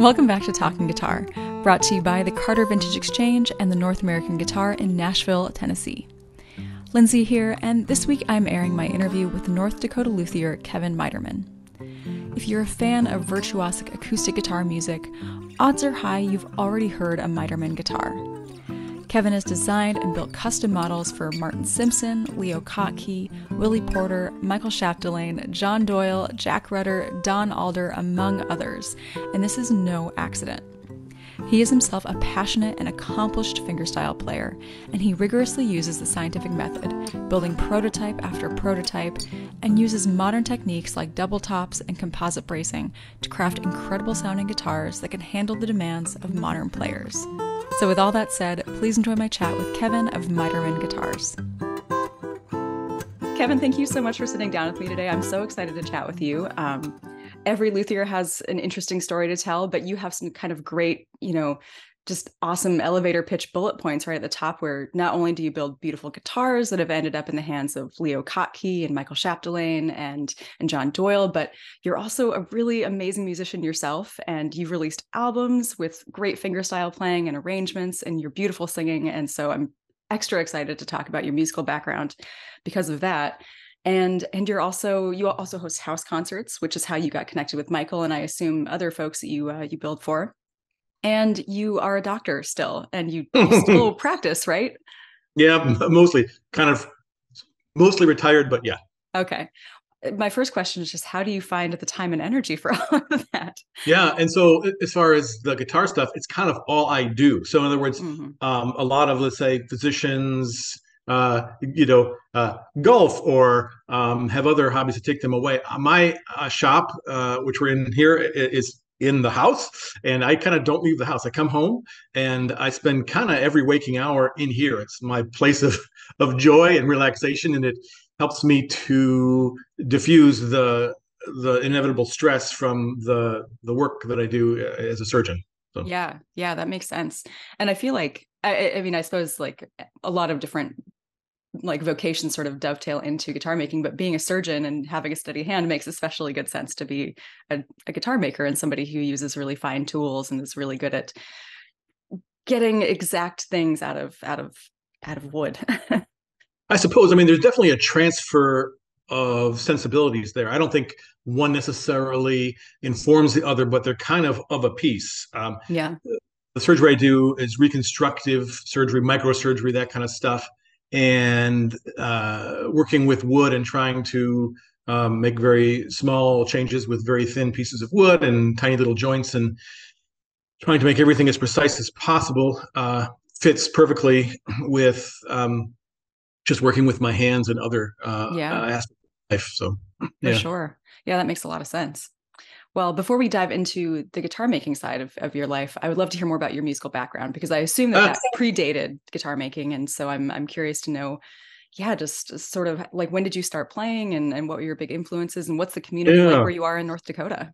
Welcome back to Talking Guitar, brought to you by the Carter Vintage Exchange and the North American Guitar in Nashville, Tennessee. Lindsay here, and this week I'm airing my interview with North Dakota luthier Kevin Muiderman. If you're a fan of virtuosic acoustic guitar music, odds are high you've already heard a Muiderman guitar. Kevin has designed and built custom models for Martin Simpson, Leo Kottke, Willy Porter, Michael Chapdelaine, John Doyle, Jack Rutter, Don Alder, among others, and this is no accident. He is himself a passionate and accomplished fingerstyle player, and he rigorously uses the scientific method, building prototype after prototype, and uses modern techniques like double tops and composite bracing to craft incredible sounding guitars that can handle the demands of modern players. So, with all that said, please enjoy my chat with Kevin of Muiderman Guitars. Kevin, thank you so much for sitting down with me today. I'm so excited to chat with you. Um, every luthier has an interesting story to tell, but you have some kind of great, you know, just awesome elevator pitch bullet points right at the top where not only do you build beautiful guitars that have ended up in the hands of Leo Kottke and Michael Chapdelaine and and John Doyle, but you're also a really amazing musician yourself and you've released albums with great fingerstyle playing and arrangements and your beautiful singing and so I'm extra excited to talk about your musical background because of that and and you're also you also host house concerts which is how you got connected with michael and i assume other folks that you uh, you build for. And you are a doctor still and you, still practice right? Yeah mostly kind of mostly retired but yeah. Okay. My first question is just how do you find the time and energy for all of that? Yeah and so as far as the guitar stuff it's kind of all i do. So in other words mm-hmm. um, a lot of let's say physicians uh, you know, uh, golf or um, have other hobbies to take them away. My uh, shop, uh, which we're in here, is in the house, and I kind of don't leave the house. I come home and I spend kind of every waking hour in here. It's my place of of joy and relaxation, and it helps me to diffuse the the inevitable stress from the the work that I do uh, as a surgeon. So. Yeah, yeah, that makes sense. And I feel like I, I mean, I suppose like a lot of different like vocations sort of dovetail into guitar making but being a surgeon and having a steady hand makes especially good sense to be a, a, guitar maker and somebody who uses really fine tools and is really good at getting exact things out of out of out of wood i suppose i mean there's definitely a transfer of sensibilities there i don't think one necessarily informs the other but they're kind of of a piece um, yeah the surgery i do is reconstructive surgery microsurgery that kind of stuff and uh, working with wood and trying to um, make very small changes with very thin pieces of wood and tiny little joints and trying to make everything as precise as possible uh, fits perfectly with um, just working with my hands and other uh, yeah. Aspects. So, yeah. for sure. Yeah, that makes a lot of sense. Well, before we dive into the guitar making side of, of your life, I would love to hear more about your musical background because I assume that uh, that predated guitar making. And so I'm I'm curious to know, yeah, just sort of like when did you start playing and, and what were your big influences and what's the community yeah. like where you are in North Dakota?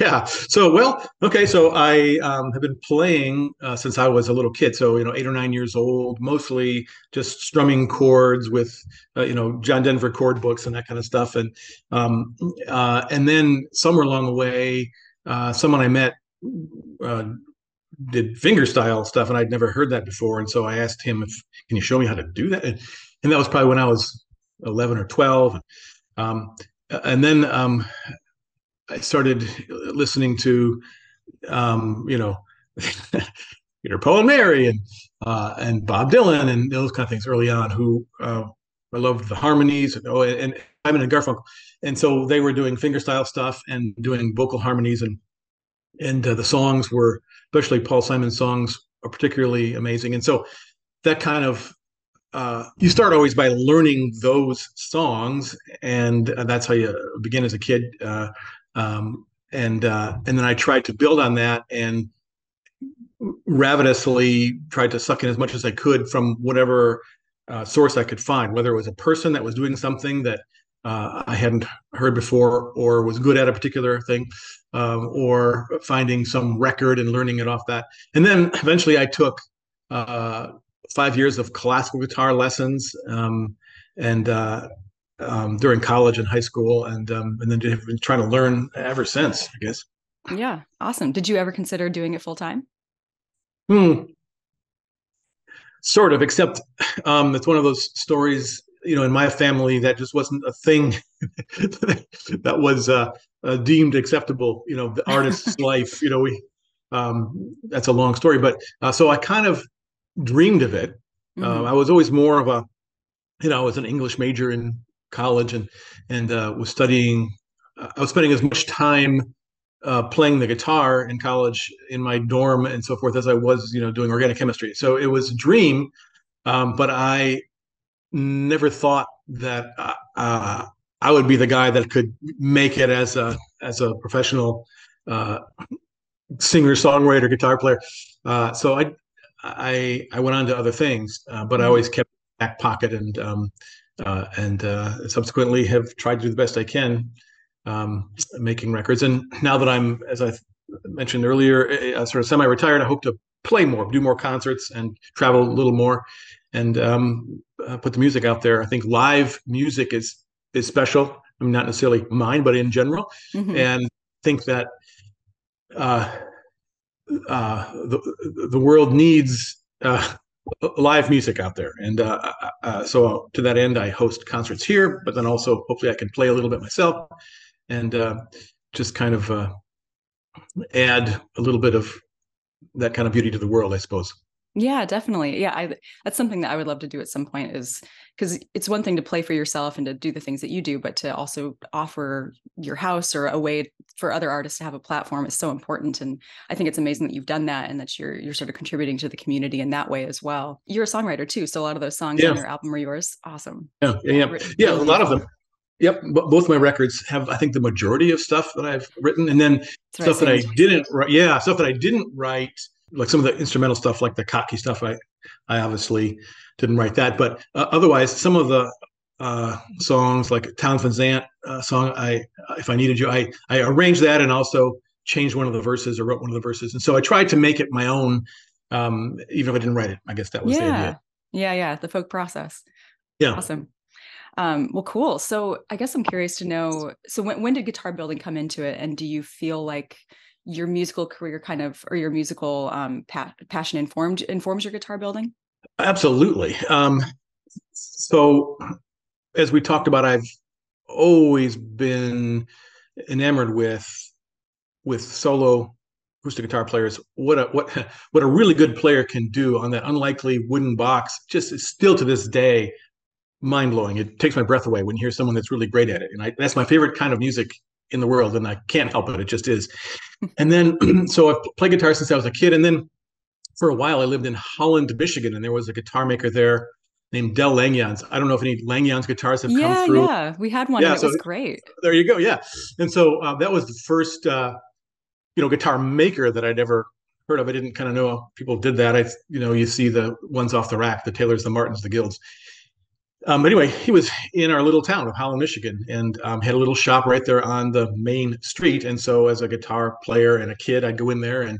Yeah. So, well, okay. So I um, have been playing uh, since I was a little kid. So, you know, eight or nine years old, mostly just strumming chords with, uh, you know, John Denver chord books and that kind of stuff. And um, uh, and then somewhere along the way, uh, someone I met uh, did fingerstyle stuff, and I'd never heard that before. And so I asked him if, can you show me how to do that? And, and that was probably when I was eleven or twelve. Um, and then um, I started listening to, um, you know, Peter Paul and Mary and uh, and Bob Dylan and those kind of things early on. Who uh, I loved the harmonies and oh, and Simon and Garfunkel, and so they were doing fingerstyle stuff and doing vocal harmonies and and uh, the songs were especially Paul Simon songs are particularly amazing. And so that kind of uh, you start always by learning those songs, and that's how you begin as a kid. Uh, um, and uh, and then I tried to build on that and ravenously tried to suck in as much as I could from whatever uh, source I could find, whether it was a person that was doing something that uh, I hadn't heard before or was good at a particular thing, um, or finding some record and learning it off that. And then eventually I took uh, five years of classical guitar lessons. Um, and uh, um, during college and high school, and um, and then have been trying to learn ever since, I guess. Yeah, awesome. Did you ever consider doing it full time? Hmm. Sort of, except um, it's one of those stories, you know, in my family that just wasn't a thing that was uh, uh, deemed acceptable. You know, the artist's life. You know, we um, that's a long story, but uh, so I kind of dreamed of it. Mm-hmm. I was always more of a, you know, I was an English major in college and and uh, was studying. I was spending as much time uh, playing the guitar in college in my dorm and so forth as I was, you know, doing organic chemistry. So it was a dream, um, but I never thought that uh, uh, I would be the guy that could make it as a as a professional uh, singer, songwriter, guitar player. Uh, so I I I went on to other things, uh, but I mm-hmm. always kept back pocket and um, and subsequently have tried to do the best I can um, making records. And now that I'm, as I mentioned earlier, uh, sort of semi-retired, I hope to play more, do more concerts, and travel a little more, and um, uh, put the music out there. I think live music is is special. I mean, not necessarily mine, but in general, mm-hmm. and think that uh, uh, the the world needs. Uh, live music out there. And uh, uh, so to that end, I host concerts here, but then also hopefully I can play a little bit myself and uh, just kind of uh, add a little bit of that kind of beauty to the world, I suppose. Yeah, definitely. Yeah, I, that's something that I would love to do at some point. Is because it's one thing to play for yourself and to do the things that you do, but to also offer your house or a way for other artists to have a platform is so important. And I think it's amazing that you've done that and that you're you're sort of contributing to the community in that way as well. You're a songwriter too, so a lot of those songs yeah. on your album are yours. Awesome. Yeah, yeah, yeah. yeah a lot of them. Yep, both my records have I think the majority of stuff that I've written, and then That's stuff that I didn't write. Yeah, stuff that I didn't write, like some of the instrumental stuff, like the Kottke stuff. I I obviously didn't write that, but uh, otherwise, some of the uh, songs, like Townes Van Zandt uh, song, I if I needed you, I I arranged that and also changed one of the verses or wrote one of the verses, and so I tried to make it my own, um, even if I didn't write it. I guess that was yeah. the idea. Yeah, yeah, the folk process. Yeah, awesome. Um, well, cool. So I guess I'm curious to know. So when when did guitar building come into it, and do you feel like your musical career kind of or your musical um, pa- passion informed informs your guitar building? Absolutely. Um, so as we talked about, I've always been enamored with with solo acoustic guitar players what a what what a really good player can do on that unlikely wooden box just still to this day mind blowing. It takes my breath away when you hear someone that's really great at it. And I, that's my favorite kind of music in the world. And I can't help it. It just is. And then, so I've played guitar since I was a kid. And then for a while, I lived in Holland, Michigan, and there was a guitar maker there named Del Langejans. I don't know if any Langejans guitars have yeah, come through. Yeah, we had one. Yeah, and it so was great. There you go. Yeah, and so uh, that was the first, uh, you know, guitar maker that I'd ever heard of. I didn't kind of know people did that. I, you know, you see the ones off the rack, the Taylors, the Martins, the Guilds. Um, anyway, he was in our little town of Holland, Michigan, and um, had a little shop right there on the main street. And so, as a guitar player and a kid, I'd go in there and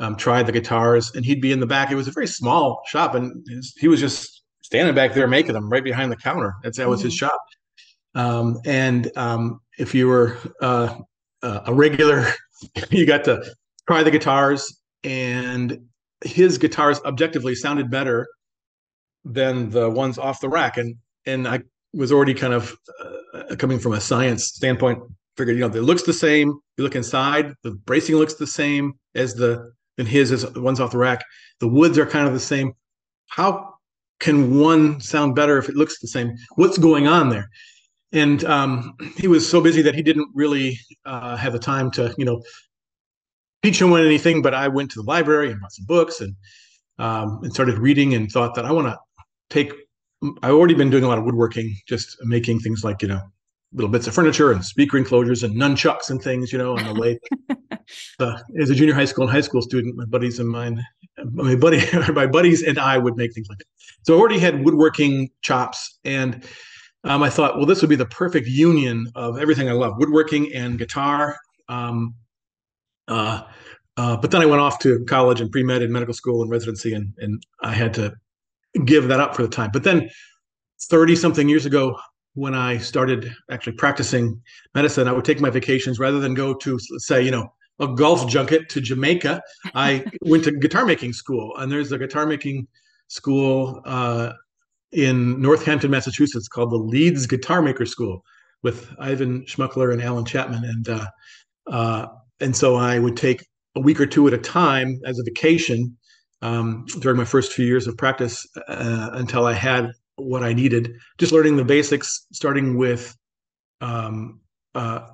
um, try the guitars, and he'd be in the back. It was a very small shop, and his, he was just standing back there making them right behind the counter. That's that was mm-hmm. his shop. Um, and um, if you were uh, uh, a regular, you got to try the guitars, and his guitars objectively sounded better than the ones off the rack. And and I was already kind of uh, coming from a science standpoint. Figured, you know, it looks the same. You look inside, the bracing looks the same as the and his as the ones off the rack. The woods are kind of the same. How can one sound better if it looks the same? What's going on there? And um, he was so busy that he didn't really uh, have the time to, you know, teach anyone anything. But I went to the library and bought some books and um, and started reading and thought that I want to take I've already been doing a lot of woodworking, just making things like, you know, little bits of furniture and speaker enclosures and nunchucks and things, you know, on the lathe. uh, as a junior high school and high school student, my buddies and mine, my buddy, my buddies and I would make things like that. So I already had woodworking chops, and um, I thought, well, this would be the perfect union of everything I love: woodworking and guitar. Um, uh, uh, but then I went off to college and pre med and medical school and residency, and and I had to give that up for the time. But then 30 something years ago, when I started actually practicing medicine, I would take my vacations rather than go to, let's say, you know, a golf junket to Jamaica, I went to guitar making school, and there's a guitar making school uh, in Northampton, Massachusetts, called the Leeds Guitar Maker School, with Ivan Schmuckler and Alan Chapman, and uh, uh, and so I would take a week or two at a time as a vacation um, during my first few years of practice uh, until I had what I needed. Just learning the basics, starting with um, uh,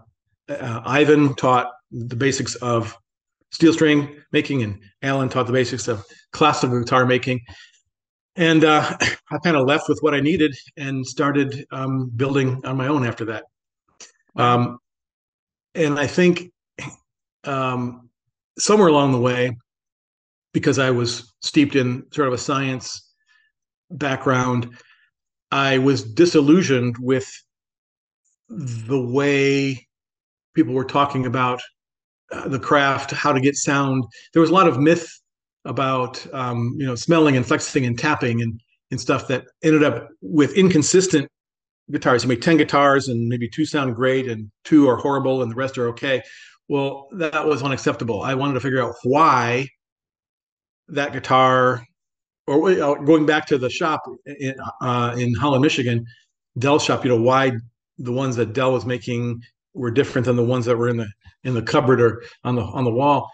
uh, Ivan taught the basics of steel string making, and Alan taught the basics of classical guitar making. And uh, I kind of left with what I needed and started um, building on my own after that. Um, and I think um, somewhere along the way, because I was steeped in sort of a science background, I was disillusioned with the way people were talking about uh, the craft, how to get sound. There was a lot of myth about um, you know smelling and flexing and tapping and and stuff that ended up with inconsistent guitars. You make ten guitars and maybe two sound great and two are horrible and the rest are okay. Well, that was unacceptable. I wanted to figure out why that guitar, or uh, going back to the shop in, uh, in Holland, Michigan, Del shop. You know why the ones that Del was making were different than the ones that were in the in the cupboard or on the on the wall.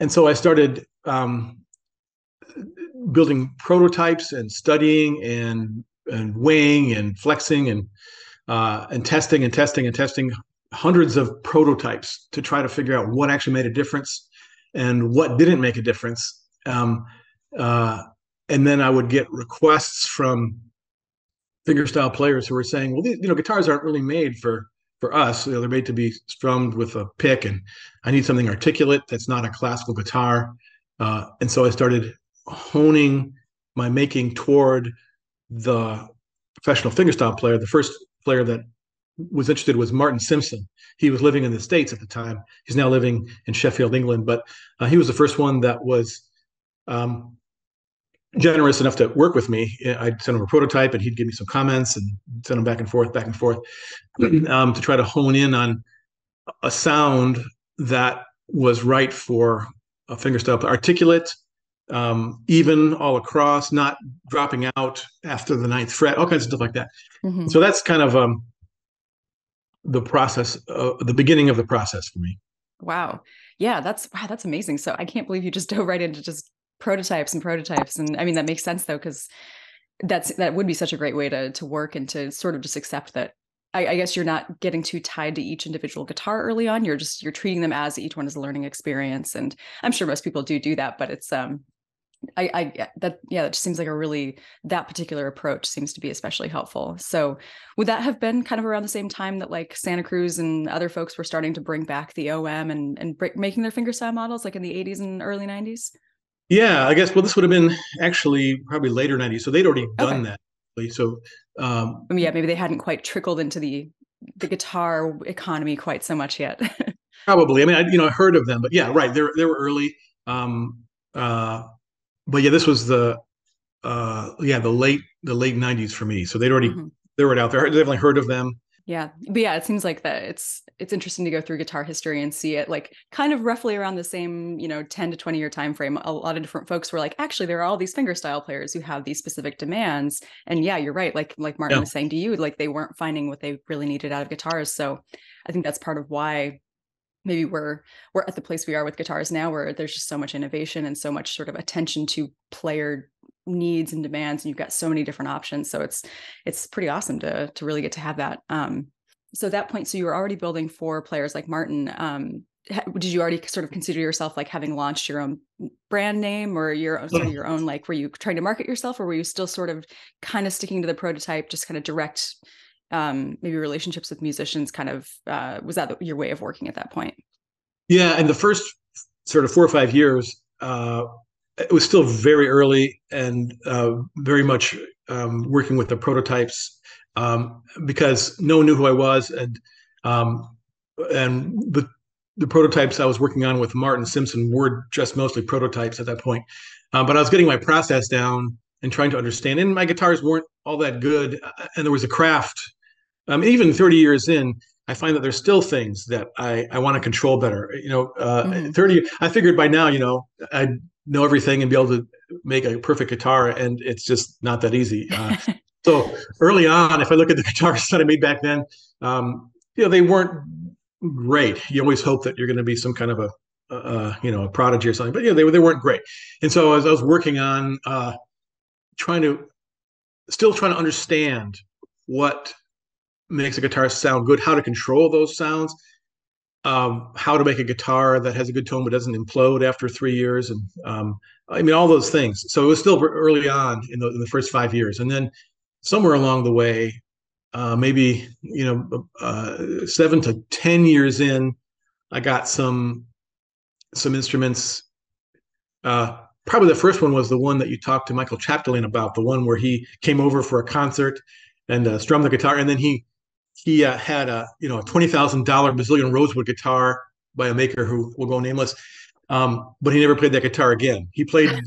And so I started um, building prototypes and studying and and weighing and flexing and uh, and testing and testing and testing hundreds of prototypes to try to figure out what actually made a difference and what didn't make a difference. Um, uh, and then I would get requests from fingerstyle players who were saying, "Well, these, you know, guitars aren't really made for for us. You know, they're made to be strummed with a pick, and I need something articulate that's not a classical guitar." Uh, and so I started honing my making toward the professional fingerstyle player. The first player that was interested was Martin Simpson. He was living in the States at the time. He's now living in Sheffield, England, but uh, he was the first one that was um, generous enough to work with me. I'd send him a prototype and he'd give me some comments and send them back and forth, back and forth um, to try to hone in on a sound that was right for a fingerstyle articulate, um, even all across, not dropping out after the ninth fret, all kinds of stuff like that. Mm-hmm. So that's kind of um, the process, uh, the beginning of the process for me. Wow. Yeah, that's wow, that's amazing. So I can't believe you just dove right into just prototypes and prototypes. And I mean that makes sense though, because that's that would be such a great way to to work and to sort of just accept that I, I, guess you're not getting too tied to each individual guitar early on. You're just you're treating them as each one is a learning experience, and I'm sure most people do do that. But it's um I, I that yeah, that just seems like a really that particular approach seems to be especially helpful. So would that have been kind of around the same time that like Santa Cruz and other folks were starting to bring back the OM and and break, making their fingerstyle models like in the 80s and early 90s? Yeah, I guess. Well, this would have been actually probably later 90s, so they'd already done okay. that. So um, I mean, yeah, maybe they hadn't quite trickled into the the guitar economy quite so much yet. probably. I mean, I you know I heard of them, but yeah, right. They they were early. Um, uh, but yeah, this was the uh, yeah the late the late '90s for me. So they'd already mm-hmm. they were out there. I definitely heard of them. Yeah, but yeah, it seems like that it's it's interesting to go through guitar history and see it like kind of roughly around the same you know 10 to 20 year time frame. A lot of different folks were like, actually, there are all these fingerstyle players who have these specific demands. And yeah, you're right. Like like Martin yeah. was saying to you, like they weren't finding what they really needed out of guitars. So I think that's part of why maybe we're we're at the place we are with guitars now where there's just so much innovation and so much sort of attention to player needs and demands and you've got so many different options. So it's it's pretty awesome to to really get to have that um so that point so you were already building for players like martin um did you already sort of consider yourself like having launched your own brand name or your sort of your own like were you trying to market yourself or were you still sort of kind of sticking to the prototype just kind of direct um, maybe relationships with musicians kind of uh, was that your way of working at that point? Yeah and the first sort of four or five years uh, it was still very early and uh, very much um, working with the prototypes um, because no one knew who i was and um, and the the prototypes i was working on with martin simpson were just mostly prototypes at that point um, but i was getting my process down and trying to understand and my guitars weren't all that good uh, and there was a craft um, even 30 years in, I find that there's still things that I, I want to control better. You know, uh, mm-hmm. 30, I figured by now, you know, I'd know everything and be able to make a perfect guitar, and it's just not that easy. Uh, so early on, if I look at the guitars that I made back then, um, you know, they weren't great. You always hope that you're going to be some kind of a, uh, you know, a prodigy or something, but yeah, they, they weren't great. And so as I was working on uh, trying to, still trying to understand what makes a guitar sound good, how to control those sounds, um, how to make a guitar that has a good tone but doesn't implode after three years, and um, I mean all those things. So it was still early on in the, in the first five years, and then somewhere along the way, uh, maybe you know uh, seven to ten years in, I got some some instruments. Uh, probably the first one was the one that you talked to Michael Chapdelaine about, the one where he came over for a concert and uh, strummed the guitar, and then he he uh, had a you know a twenty thousand dollar Brazilian rosewood guitar by a maker who will go nameless. Um, but he never played that guitar again. He played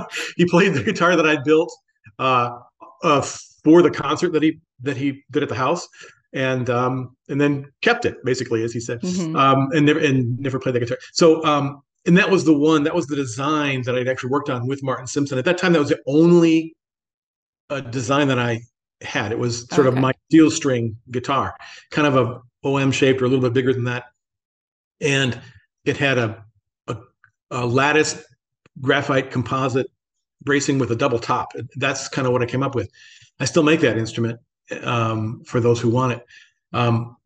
he played the guitar that I built uh, uh, for the concert that he that he did at the house, and um, and then kept it basically, as he said, mm-hmm. um, and never and never played the guitar. So um, and that was the one that was the design that I'd actually worked on with Martin Simpson. At that time, that was the only uh, design that I had. It was sort okay. of my steel string guitar, kind of a OM shaped or a little bit bigger than that, and it had a, a, a lattice graphite composite bracing with a double top. That's kind of what I came up with. I still make that instrument um, for those who want it, um,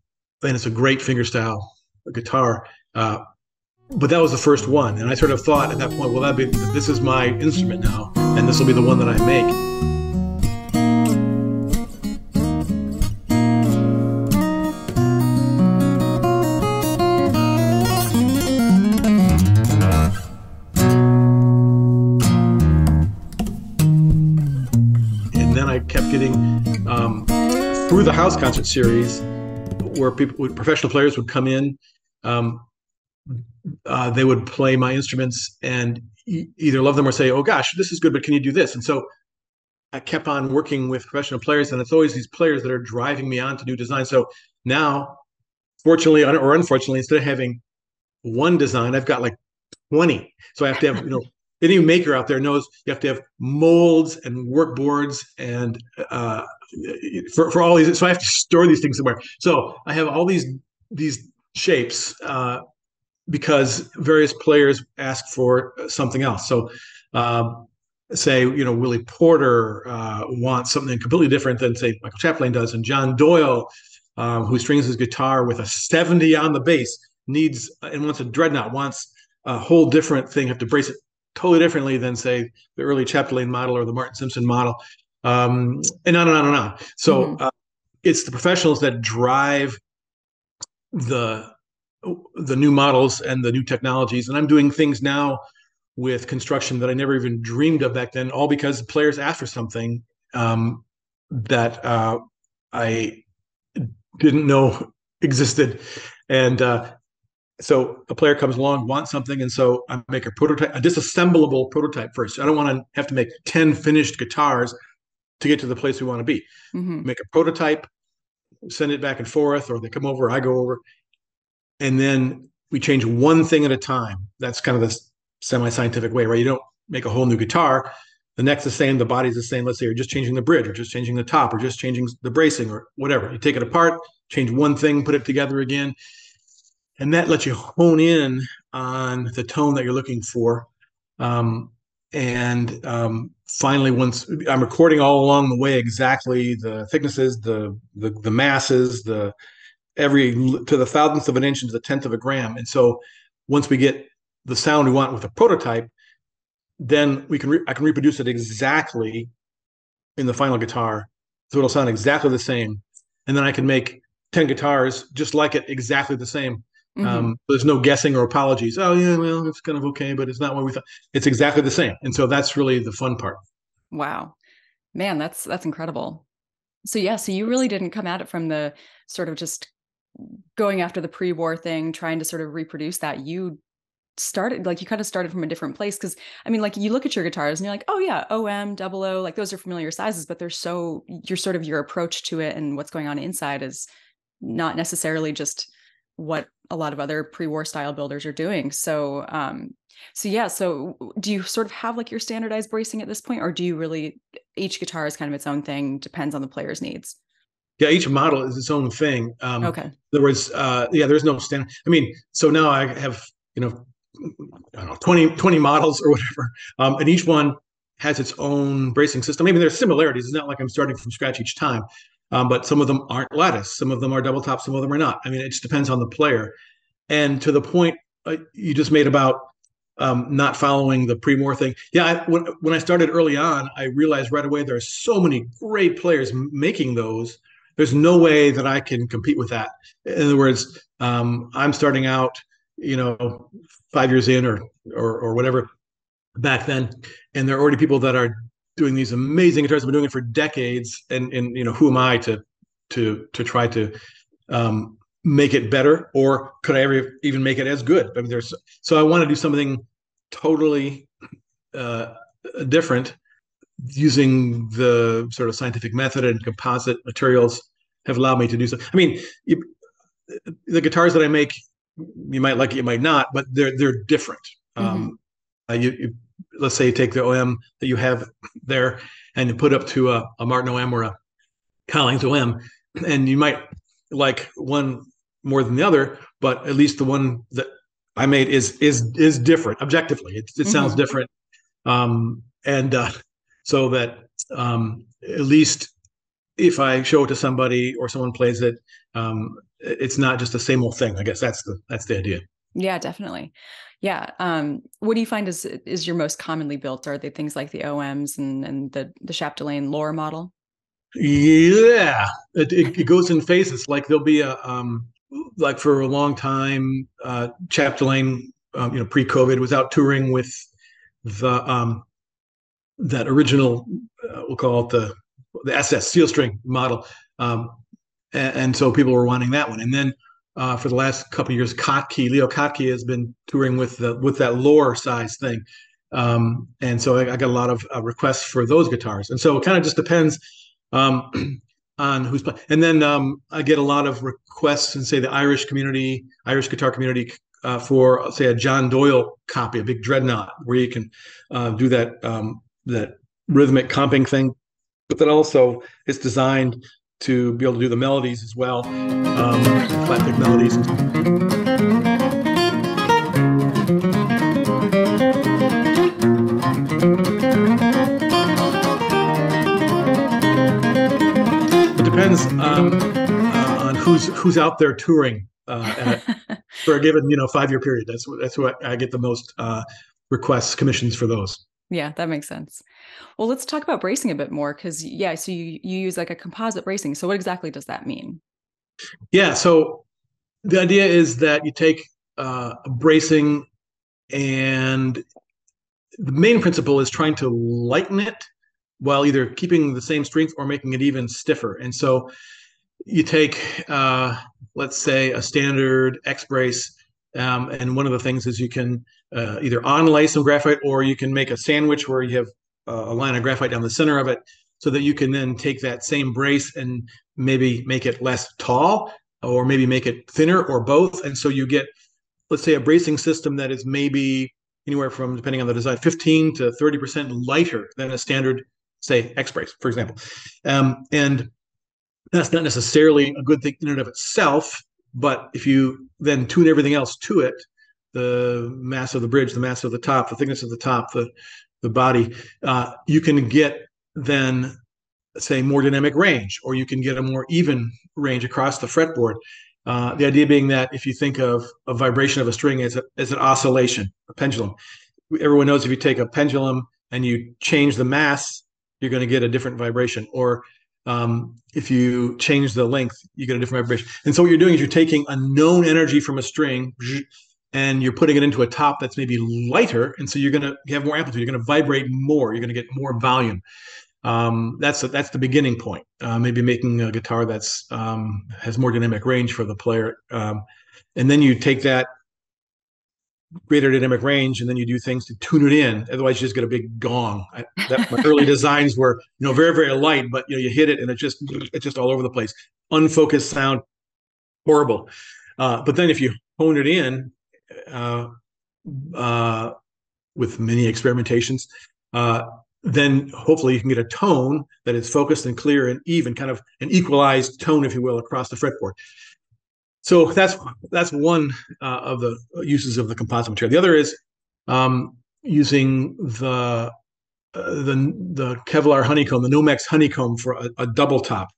and it's a great fingerstyle guitar. Uh, but that was the first one, and I sort of thought at that point, well, that be this is my instrument now, and this will be the one that I make. Concert series, where people, professional players would come in, um, uh, they would play my instruments and e- either love them or say, "Oh gosh, this is good, but can you do this?" And so I kept on working with professional players, and it's always these players that are driving me on to new design. So now, fortunately or unfortunately, instead of having one design, I've got like 20. So I have to have, you know, any maker out there knows you have to have molds and work boards and uh, for, for all these so i have to store these things somewhere. So i have all these these shapes uh, because various players ask for something else. So um, say you know willy porter uh, wants something completely different than say michael chapdelaine does and john doyle um, who strings his guitar with a 70 on the bass needs and wants a dreadnought wants a whole different thing have to brace it totally differently than say the early chapdelaine model or the martin simpson model um, and on and on and on. So mm-hmm. uh, it's the professionals that drive the the new models and the new technologies. And I'm doing things now with construction that I never even dreamed of back then, all because players asked for something um, that uh, I didn't know existed. And uh, so a player comes along, wants something, and so I make a prototype, a disassemblable prototype first. I don't want to have to make 10 finished guitars to get to the place we want to be. Mm-hmm. Make a prototype, send it back and forth, or they come over, I go over, and then we change one thing at a time. That's kind of the semi-scientific way, right? You don't make a whole new guitar. The neck's the same, the body's the same. Let's say you're just changing the bridge, or just changing the top, or just changing the bracing, or whatever. You take it apart, change one thing, put it together again, and that lets you hone in on the tone that you're looking for. Um, and um, finally once i'm recording all along the way exactly the thicknesses the the, the masses the every to the thousandth of an inch into the tenth of a gram. And so once we get the sound we want with a prototype then we can re- i can reproduce it exactly in the final guitar. So it'll sound exactly the same. And then i can make 10 guitars just like it exactly the same Mm-hmm. Um, there's no guessing or apologies. Oh yeah, well, it's kind of okay, but it's not what we thought. It's exactly the same, and so that's really the fun part. Wow, man, that's that's incredible. So yeah, so you really didn't come at it from the sort of just going after the pre-war thing, trying to sort of reproduce that. You started like you kind of started from a different place because I mean, like you look at your guitars and you're like, oh yeah, OM, double O, like those are familiar sizes, but they're so you're sort of your approach to it and what's going on inside is not necessarily just what a lot of other pre-war style builders are doing. So um so yeah, so do you sort of have like your standardized bracing at this point or do you really each guitar is kind of its own thing, depends on the player's needs? Yeah, each model is its own thing. Um okay. There was uh yeah, there's no standard. I mean, so now I have, you know, I don't know, 20, 20 models or whatever. Um, and each one has its own bracing system. Maybe there's similarities. It's not like I'm starting from scratch each time. Um, but some of them aren't lattice. Some of them are double top. Some of them are not. I mean, it just depends on the player. And to the point uh, you just made about um, not following the pre-war thing. Yeah, I, when when I started early on, I realized right away there are so many great players making those. There's no way that I can compete with that. In other words, um, I'm starting out, you know, five years in or or or whatever back then, and there are already people that are doing these amazing guitars. I've been doing it for decades, and and you know who am I to to to try to um, make it better, or could I ever even make it as good? I mean, there's so I want to do something totally uh, different using the sort of scientific method and composite materials have allowed me to do so. I mean, you, the guitars that I make, you might like it, you might not, but they're they're different. Mm-hmm. Um, uh, you, you, let's say you take the OM that you have there and you put up to a, a Martin OM or a Collings OM, and you might like one more than the other, but at least the one that I made is is is different objectively. It, it mm-hmm. sounds different, um, and uh, so that um, at least if I show it to somebody or someone plays it, um, it's not just the same old thing. I guess that's the that's the idea. Yeah, definitely. Yeah. Um, what do you find is is your most commonly built? Are they things like the OMs and and the the Chapdelaine Loar model? Yeah, it, it, it, goes in phases. Like there'll be a um, like for a long time, uh, Chapdelaine, um, you know, pre-COVID, was out touring with the um, that original, uh, we'll call it the the SS steel string model, um, and, and so people were wanting that one. And then uh, for the last couple years, Kottke, Leo Kottke has been touring with the with that lower size thing, um, and so I, I, got a lot of uh, requests for those guitars. And so it kind of just depends um, on who's playing. And then um, I get a lot of requests and say the Irish community, Irish guitar community, uh, for say a John Doyle copy, a big dreadnought, where you can uh, do that um, that rhythmic comping thing, but then also it's designed to be able to do the melodies as well, um, flat melodies. It depends um, uh, on who's who's out there touring uh, for a given you know five year period. That's that's what I get the most uh, requests commissions for those. Yeah, that makes sense. Well, let's talk about bracing a bit more because yeah, so you you use like a composite bracing. So what exactly does that mean? Yeah, so the idea is that you take uh, bracing and the main principle is trying to lighten it while either keeping the same strength or making it even stiffer. And so you take, uh, let's say, a standard X brace, um, and one of the things is you can uh, either onlay some graphite or you can make a sandwich where you have a line of graphite down the center of it so that you can then take that same brace and maybe make it less tall or maybe make it thinner or both. And so you get, let's say, a bracing system that is maybe anywhere from, depending on the design, 15 to 30% lighter than a standard, say, X brace, for example. Um, and that's not necessarily a good thing in and of itself, but if you then tune everything else to it, the mass of the bridge, the mass of the top, the thickness of the top, the the body, uh, you can get then say more dynamic range, or you can get a more even range across the fretboard. Uh, the idea being that if you think of a vibration of a string as, a, as an oscillation, a pendulum, everyone knows if you take a pendulum and you change the mass, you're going to get a different vibration. Or um, if you change the length, you get a different vibration. And so what you're doing is you're taking a known energy from a string and you're putting it into a top that's maybe lighter, and so you're going to have more amplitude. You're going to vibrate more. You're going to get more volume. Um, that's a, that's the beginning point. Uh, maybe making a guitar that's um, has more dynamic range for the player, um, and then you take that greater dynamic range, and then you do things to tune it in. Otherwise, you just get a big gong. I, that, my early designs were you know very very light, but you know you hit it and it just it's just all over the place. Unfocused sound, horrible. Uh, but then if you hone it in uh, uh, with many experimentations, uh, then hopefully you can get a tone that is focused and clear and even, kind of an equalized tone, if you will, across the fretboard. So that's that's one uh, of the uses of the composite material. The other is um, using the uh, the the Kevlar honeycomb, the Nomex honeycomb for a, a double top.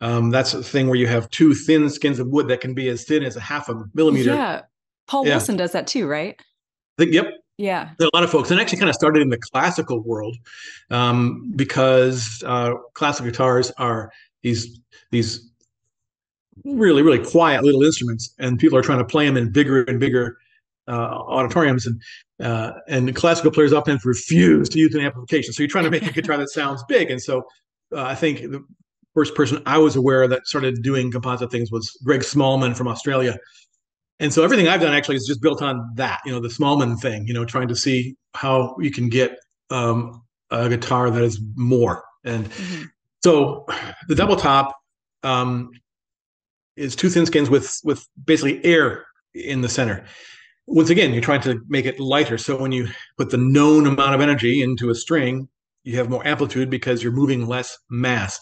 Um, that's a thing where you have two thin skins of wood that can be as thin as a half a millimeter. Yeah, Paul yeah. Wilson does that too, right? think, yep. Yeah. There are a lot of folks, and actually kind of started in the classical world um, because uh, classical guitars are these these really really quiet little instruments, and people are trying to play them in bigger and bigger uh, auditoriums, and uh, and classical players often refuse to use an amplification. So you're trying to make a guitar that sounds big, and so uh, I think the first person I was aware that started doing composite things was Greg Smallman from Australia and so everything I've done actually is just built on that, you know, the Smallman thing, you know, trying to see how you can get um, a guitar that is more. And mm-hmm. so the double top um, is two thin skins with with basically air in the center. Once again, you're trying to make it lighter. So when you put the known amount of energy into a string, you have more amplitude because you're moving less mass.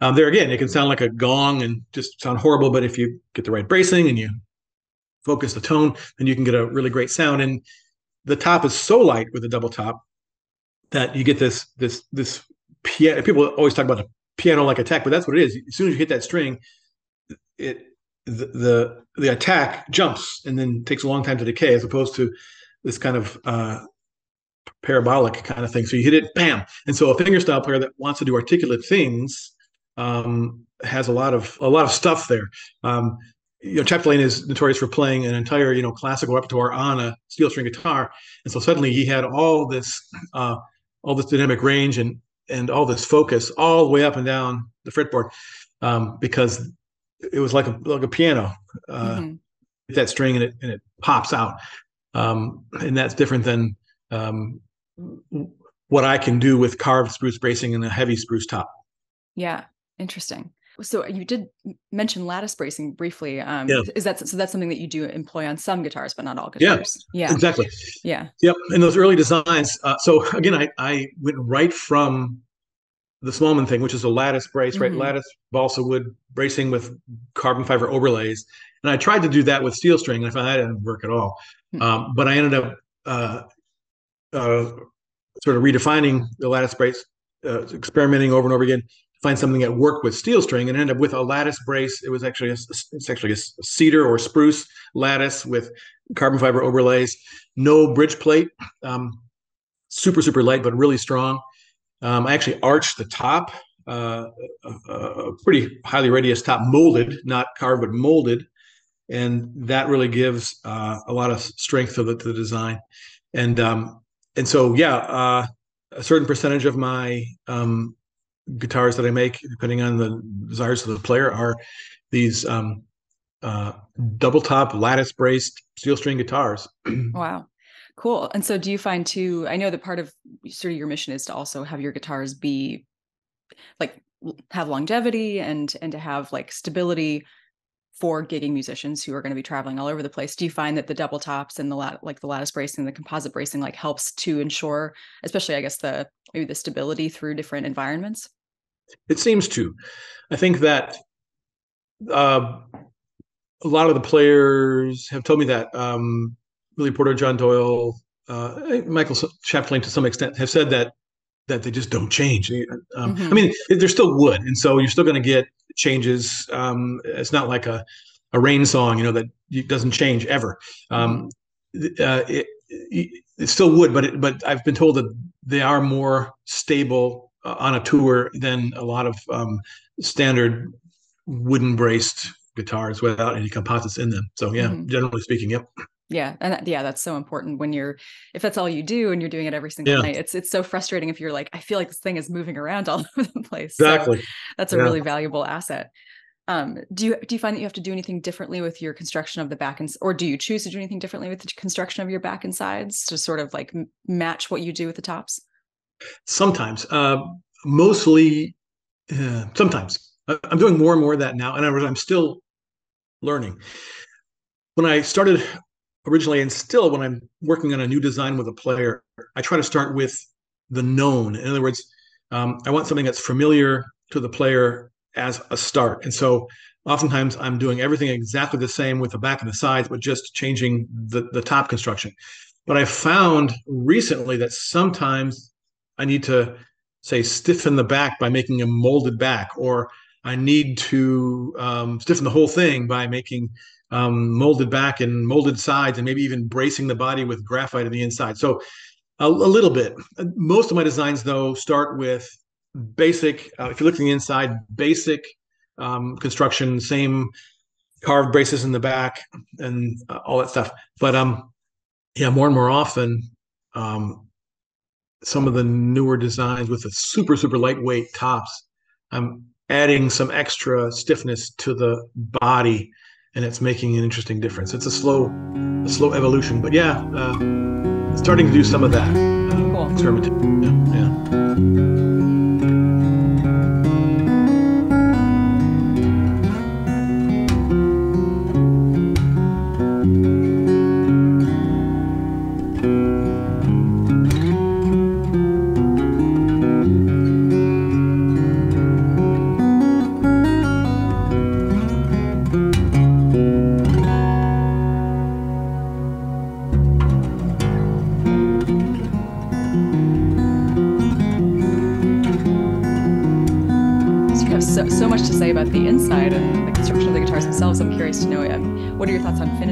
Um, there again, it can sound like a gong and just sound horrible, but if you get the right bracing and you focus the tone, then you can get a really great sound. And the top is so light with a double top that you get this this this piano. People always talk about a piano-like attack, but that's what it is. As soon as you hit that string, it the, the the attack jumps and then takes a long time to decay, as opposed to this kind of uh, parabolic kind of thing. So you hit it, bam. And so a fingerstyle player that wants to do articulate things um, has a lot of a lot of stuff there. Um, you know, Chapdelaine is notorious for playing an entire, you know, classical repertoire on a steel string guitar, and so suddenly he had all this, uh, all this dynamic range and and all this focus all the way up and down the fretboard, um, because it was like a like a piano, uh, mm-hmm. that string and it and it pops out, um, and that's different than um, what I can do with carved spruce bracing and a heavy spruce top. Yeah, interesting. So you did mention lattice bracing briefly. Um, yeah. Is that so? That's something that you do employ on some guitars, but not all guitars. Yeah, yeah, exactly. Yeah. Yep. In those early designs. Uh, so again, I I went right from the Smallman thing, which is a lattice brace, right? Mm-hmm. Lattice balsa wood bracing with carbon fiber overlays, and I tried to do that with steel string, and I found that didn't work at all. Mm-hmm. Um, but I ended up uh, uh, sort of redefining the lattice brace, uh, experimenting over and over again, find something that worked with steel string and end up with a lattice brace. It was actually a, it's actually a cedar or spruce lattice with carbon fiber overlays, no bridge plate, um, super super light but really strong. Um, I actually arched the top, uh, a, a, pretty highly radius top, molded, not carved but molded, and that really gives uh, a lot of strength to the, to the design. And um, and so yeah, uh, a certain percentage of my um, guitars that I make, depending on the desires of the player, are these um, uh, double top lattice braced steel string guitars. wow. Cool. And so do you find too, I know that part of sort of your mission is to also have your guitars be like have longevity and and to have like stability for gigging musicians who are going to be traveling all over the place. Do you find that the double tops and the lat- like the lattice bracing, the composite bracing, like helps to ensure, especially I guess the maybe the stability through different environments? It seems to. I think that uh, a lot of the players have told me that. Um, Willy Porter, John Doyle, uh, Michael Chapdelaine, to some extent, have said that that they just don't change. Um, mm-hmm. I mean, they're still wood, and so you're still going to get changes. Um, it's not like a a RainSong, you know, that doesn't change ever. Um, mm-hmm. uh, it, it, it's still wood, but it, but I've been told that they are more stable on a tour than a lot of um, standard wooden braced guitars without any composites in them. So yeah, mm-hmm. generally speaking, yep. Yeah, and that, yeah, that's so important when you're if that's all you do and you're doing it every single yeah. night. It's it's so frustrating if you're like, I feel like this thing is moving around all over the place. Exactly. So that's a yeah. really valuable asset. Um, do you do you find that you have to do anything differently with your construction of the back and or do you choose to do anything differently with the construction of your back and sides to sort of like match what you do with the tops? Sometimes, uh, mostly, uh, sometimes. I'm doing more and more of that now, and I'm still learning. When I started originally, and still when I'm working on a new design with a player, I try to start with the known. In other words, um, I want something that's familiar to the player as a start. And so oftentimes I'm doing everything exactly the same with the back and the sides, but just changing the, the top construction. But I found recently that sometimes I need to say stiffen the back by making a molded back, or I need to um, stiffen the whole thing by making um, molded back and molded sides, and maybe even bracing the body with graphite on the inside. So a, a little bit. Most of my designs, though, start with basic. Uh, if you look at the inside, basic um, construction, same carved braces in the back, and uh, all that stuff. But um, yeah, more and more often, um, some of the newer designs with the super super lightweight tops, I'm adding some extra stiffness to the body, and it's making an interesting difference. It's a slow, a slow evolution, but yeah, uh, starting to do some of that. Uh, cool. Experimentation. Yeah. yeah.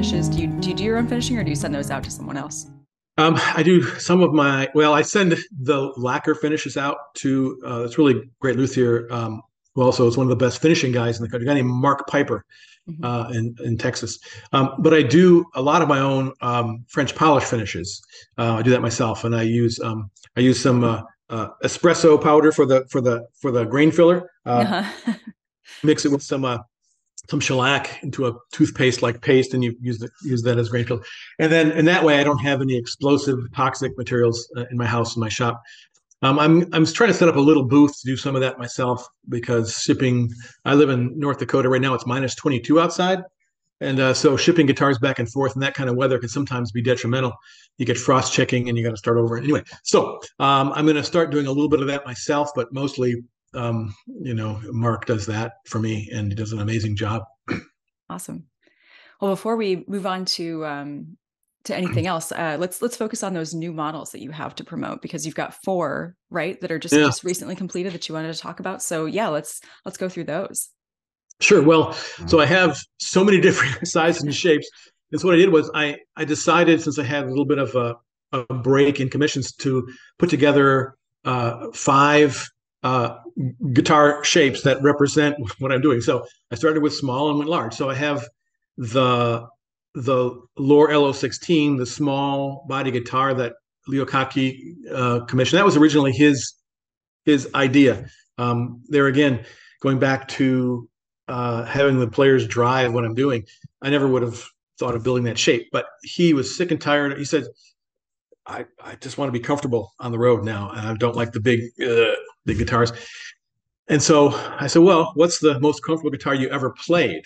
Finishes? Do you do you do your own finishing, or do you send those out to someone else? Um, I do some of my. Well, I send the lacquer finishes out to. Uh, it's really great luthier. Um, who also is one of the best finishing guys in the country. A guy named Mark Piper. Mm-hmm. Uh, in in Texas. Um, but I do a lot of my own um, French polish finishes. Uh, I do that myself, and I use um, I use some uh, uh espresso powder for the for the for the grain filler. Uh, uh-huh. mix it with some uh, some shellac into a toothpaste like paste, and you use the, use that as grain filler. And then in that way, I don't have any explosive, toxic materials uh, in my house in my shop. Um, I'm I'm trying to set up a little booth to do some of that myself because shipping. I live in North Dakota right now. It's minus 22 outside, and uh, so shipping guitars back and forth in that kind of weather can sometimes be detrimental. You get frost checking, and you got to start over anyway. So um, I'm going to start doing a little bit of that myself, but mostly um, you know, Mark does that for me, and he does an amazing job. Awesome. Well, before we move on to um, to anything else, uh, let's let's focus on those new models that you have to promote because you've got four, right, that are just yeah. just recently completed that you wanted to talk about. So yeah, let's let's go through those. Sure. Well, so I have so many different sizes and shapes. And so what I did was I I decided since I had a little bit of a, a break in commissions to put together uh, five uh, guitar shapes that represent what I'm doing. So I started with small and went large. So I have the the Loar LO16, the small body guitar that Leo Kottke uh, commissioned. That was originally his his idea. Um, there again, going back to uh, having the players drive what I'm doing, I never would have thought of building that shape. But he was sick and tired. He said, I, I just want to be comfortable on the road now. And I don't like the big, uh, big guitars. And so I said, well, what's the most comfortable guitar you ever played?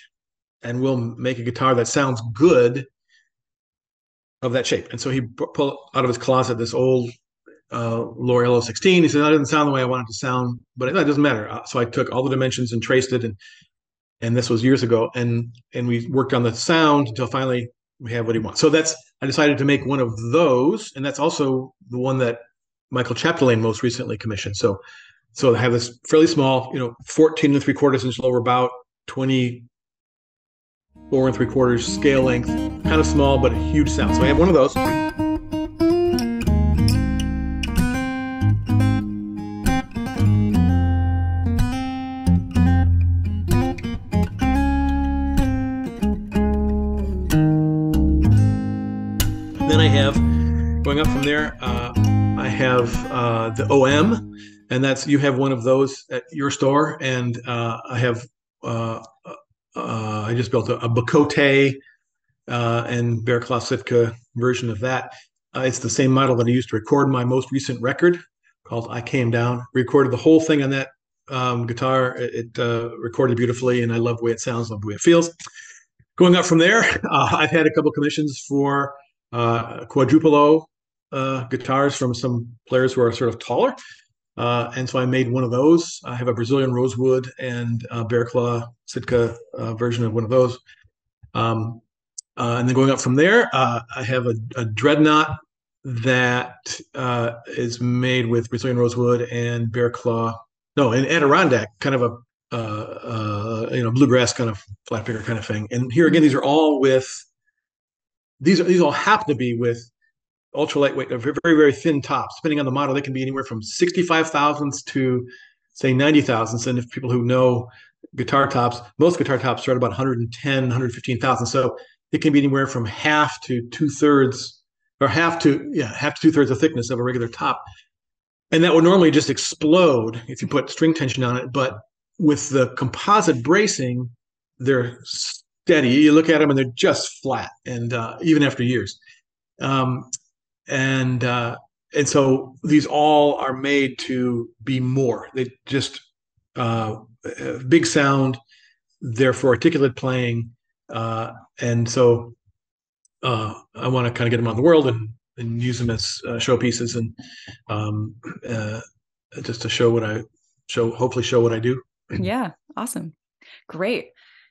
And we'll make a guitar that sounds good of that shape. And so he pulled out of his closet this old uh, Loar LO16. He said, that doesn't sound the way I want it to sound, but it, it doesn't matter. Uh, so I took all the dimensions and traced it. And, and this was years ago. And, and we worked on the sound until finally we have what he wants. So that's I decided to make one of those, and that's also the one that Michael Chapdelaine most recently commissioned. So so I have this fairly small, you know, 14 and three quarters inch lower bout, 24 and three quarters scale length, kind of small but a huge sound. So I have one of those. Then I have, going up from there, uh, I have uh, the OM, and that's you have one of those at your store, and uh, I have uh, uh, I just built a, a Bocote uh, and Bear Sitka version of that. it's the same model that I used to record my most recent record called "I Came Down." Recorded the whole thing on that um, guitar. It, it recorded beautifully, and I love the way it sounds, love the way it feels. going up from there, uh, I've had a couple commissions for uh, quadrupolo uh, guitars from some players who are sort of taller. Uh, and so I made one of those. I have a Brazilian rosewood and bear claw Sitka uh, version of one of those. Um, uh, and then going up from there, uh, I have a, a dreadnought that is made with Brazilian rosewood and bear claw. No, and Adirondack, kind of a uh, uh, you know, bluegrass kind of flat picker kind of thing. And here again, these are all with these are these all happen to be with ultra lightweight, very very thin tops. Depending on the model, they can be anywhere from sixty five thousandths to say ninety thousandths. And if people who know guitar tops, most guitar tops start about 110, 115 thousand. So it can be anywhere from half to two thirds, or half to yeah, half to two thirds the thickness of a regular top. And that would normally just explode if you put string tension on it. But with the composite bracing, they're steady. You look at them and they're just flat, and uh, even after years. Um, and uh, and so these all are made to be more. They just uh, big sound, therefore articulate playing, uh, and so uh, I want to kind of get them on the world and and use them as uh, showpieces and um, uh, just to show what I show. Hopefully, show what I do. yeah awesome great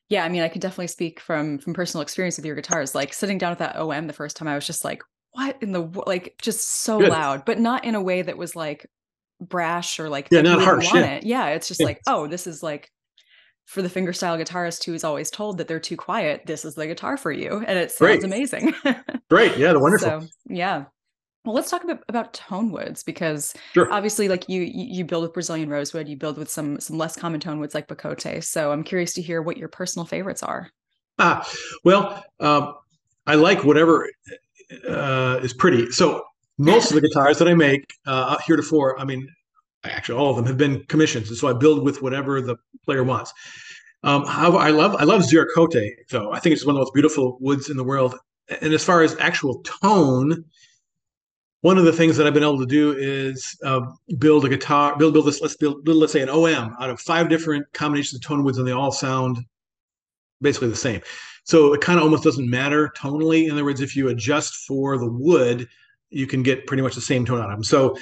yeah i mean i could definitely speak from from personal experience with your guitars like sitting down with that om the first time i was just like what in the like just so Good. loud but not in a way that was like brash or like yeah not harsh yeah. It. yeah it's just yeah. like oh this is like for the fingerstyle guitarist who is always told that they're too quiet this is the guitar for you and it sounds Great. amazing Great. Yeah, the wonderful. So, yeah. Well, let's talk about, about tone woods because sure. obviously, like you, you build with Brazilian rosewood, you build with some some less common tone woods like Bocote. So I'm curious to hear what your personal favorites are. Ah, well, um, I like whatever uh, is pretty. So most of the guitars that I make uh, heretofore, I mean, actually all of them have been commissions, and so I build with whatever the player wants. Um, however, I love I love Ziricote, though. I think it's one of the most beautiful woods in the world. And as far as actual tone, one of the things that I've been able to do is uh, build a guitar, build build this. Let's build, build, let's say an OM out of five different combinations of tone woods, and they all sound basically the same. So it kind of almost doesn't matter tonally. In other words, if you adjust for the wood, you can get pretty much the same tone out of them. So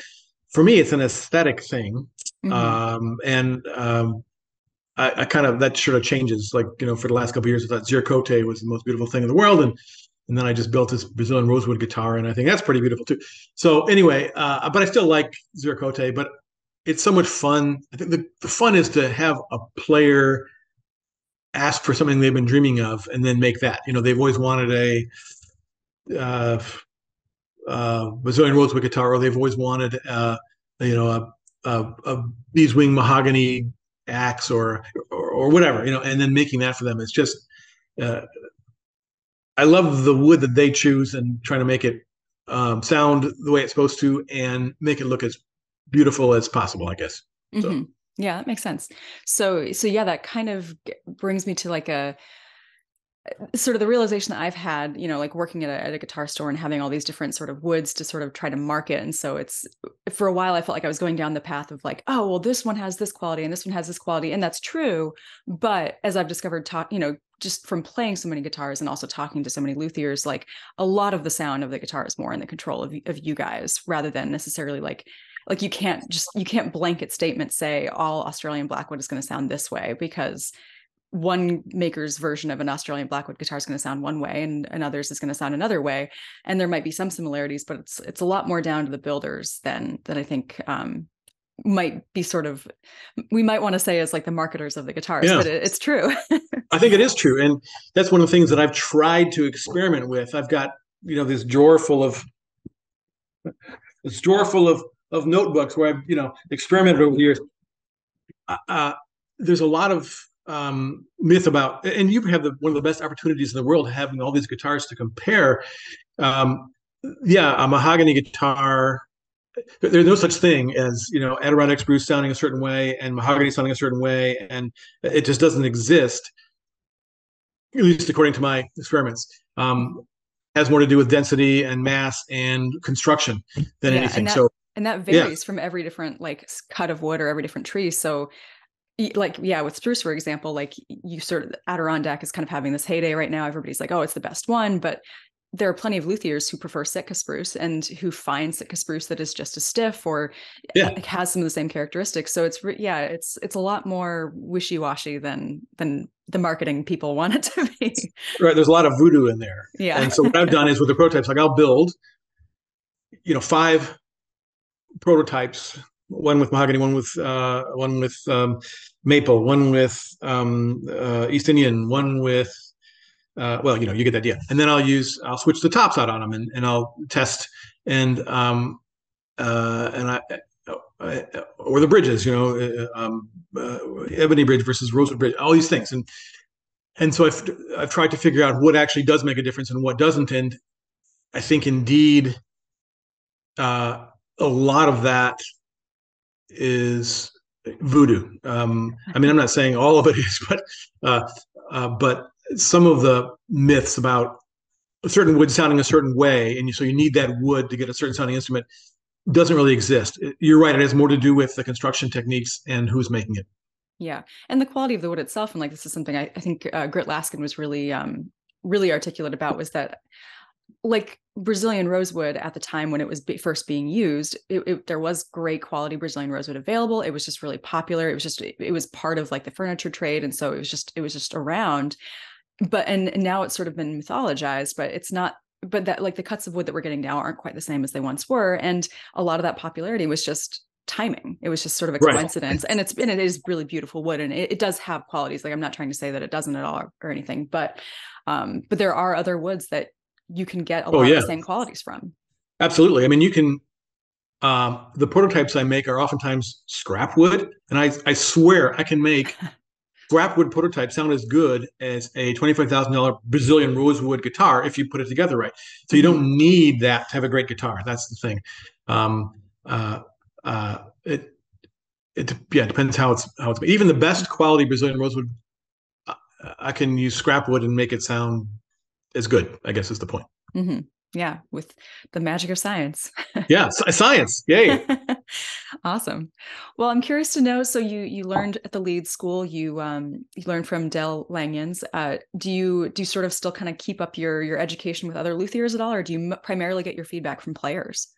for me, it's an aesthetic thing, mm-hmm. um, and um, I, I, kind of that sort of changes. Like you know, for the last couple years, I thought Ziricote was the most beautiful thing in the world, and and then I just built this Brazilian rosewood guitar, and I think that's pretty beautiful too. So anyway, uh, but I still like Ziricote, but it's so much fun. I think the, the fun is to have a player ask for something they've been dreaming of, and then make that. You know, they've always wanted a uh, uh, Brazilian rosewood guitar, or they've always wanted, uh, you know, a, a, a beeswing mahogany axe, or, or, or whatever. You know, and then making that for them is just uh, I love the wood that they choose and trying to make it um, sound the way it's supposed to and make it look as beautiful as possible. I guess. So. Yeah, that makes sense. So, so yeah, that kind of brings me to like a uh, sort of the realization that I've had, you know, like working at a, at a, guitar store and having all these different sort of woods to sort of try to market. And so it's for a while, I felt like I was going down the path of like, oh, well, this one has this quality and this one has this quality. And that's true. But as I've discovered, talk, you know, just from playing so many guitars and also talking to so many luthiers, like a lot of the sound of the guitar is more in the control of, of you guys rather than necessarily like like you can't just you can't blanket statement say all Australian Blackwood is going to sound this way because one maker's version of an Australian Blackwood guitar is going to sound one way and, and others is going to sound another way. And there might be some similarities, but it's it's a lot more down to the builders than than I think um, might be sort of we might want to say as like the marketers of the guitars, yeah. but it, it's true. I think it is true, and that's one of the things that I've tried to experiment with. I've got you know this drawer full of this drawer full of of notebooks where I've you know experimented over the years. Uh, uh there's a lot of um, myth about, and you have the, one of the best opportunities in the world having all these guitars to compare. Um, yeah, a mahogany guitar. There's no such thing as you know Adirondack spruce sounding a certain way and mahogany sounding a certain way, and it just doesn't exist. At least according to my experiments, um, has more to do with density and mass and construction than yeah, anything. And that, so and that varies yeah. from every different like cut of wood or every different tree. So like yeah with spruce for example like you sort of adirondack is kind of having this heyday right now everybody's like oh it's the best one but there are plenty of luthiers who prefer sitka spruce and who find sitka spruce that is just as stiff or yeah. has some of the same characteristics so it's yeah it's it's a lot more wishy-washy than than the marketing people want it to be right there's a lot of voodoo in there yeah and so what i've done is with the prototypes like i'll build you know five prototypes one with mahogany, one with uh, one with um, maple, one with um, uh, East Indian, one with uh, well, you know, you get the idea. And then I'll use I'll switch the tops out on them and, and I'll test and um, uh, and I, I or the bridges, you know, uh, um, uh, ebony bridge versus rosewood bridge, all these things, and and so I've I've tried to figure out what actually does make a difference and what doesn't, and I think indeed uh, a lot of that is voodoo. Um, I mean, I'm not saying all of it is, but uh, uh, but some of the myths about a certain wood sounding a certain way, and so you need that wood to get a certain sounding instrument, doesn't really exist. You're right; it has more to do with the construction techniques and who's making it. Yeah, and the quality of the wood itself, and like this is something I, I think uh, Grit Laskin was really um, really articulate about was that like Brazilian rosewood at the time when it was be- first being used, it, it, there was great quality Brazilian rosewood available. It was just really popular. It was just it, it was part of like the furniture trade, and so it was just it was just around. But and, and now it's sort of been mythologized, but it's not. But that like the cuts of wood that we're getting now aren't quite the same as they once were, and a lot of that popularity was just timing. It was just sort of a coincidence, right. and it's and it is really beautiful wood, and it, it does have qualities. Like I'm not trying to say that it doesn't at all or, or anything, but um, but there are other woods that you can get a oh, lot yeah. of the same qualities from. Absolutely. I mean, you can. Um, the prototypes I make are oftentimes scrap wood, and I I swear I can make scrap wood prototype sound as good as a twenty-five thousand dollar Brazilian rosewood guitar if you put it together right. So you don't mm-hmm. need that to have a great guitar. That's the thing. Um, uh, uh, it it yeah it depends how it's how it's made even the best quality Brazilian rosewood. Uh, I can use scrap wood and make it sound is good. I guess is the point. Mm-hmm. Yeah, with the magic of science. yeah, science. Yay! awesome. Well, I'm curious to know. So you you learned at the Leeds School. You um you learned from Del Langejans. Uh, do you do you sort of still kind of keep up your your education with other luthiers at all, or do you m- primarily get your feedback from players?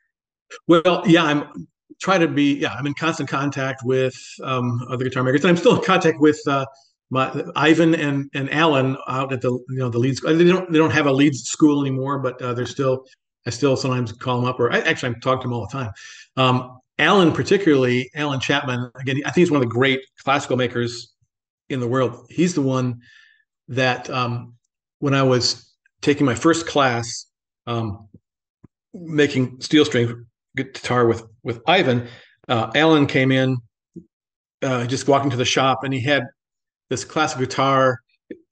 Well, yeah, I'm try to be yeah i'm in constant contact with um, other guitar makers and i'm still in contact with uh, my Ivan and and Alan out at the you know the Leeds. They don't they don't have a Leeds school anymore, but uh, they're still. I still sometimes call them up, or I, actually I talk to them all the time. Um, Alan, particularly Alan Chapman, again, I think he's one of the great classical makers in the world. He's the one that um, when I was taking my first class, um, making steel string guitar with with Ivan, uh, Alan came in, uh, just walking to the shop, and he had this classic guitar.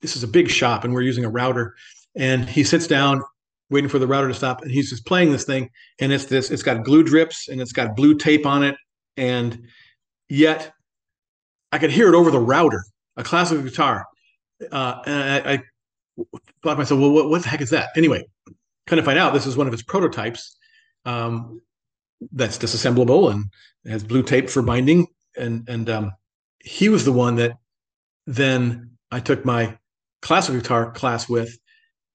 This is a big shop, and we're using a router. And he sits down, waiting for the router to stop, and he's just playing this thing. And it's this. It's got glue drips, and it's got blue tape on it, and yet I could hear it over the router. A classical guitar. Uh, and I, I thought to myself, well, what, what the heck is that? Anyway, kind of find out this is one of his prototypes um, that's disassemblable and has blue tape for binding. And and um, he was the one that then I took my classical guitar class with,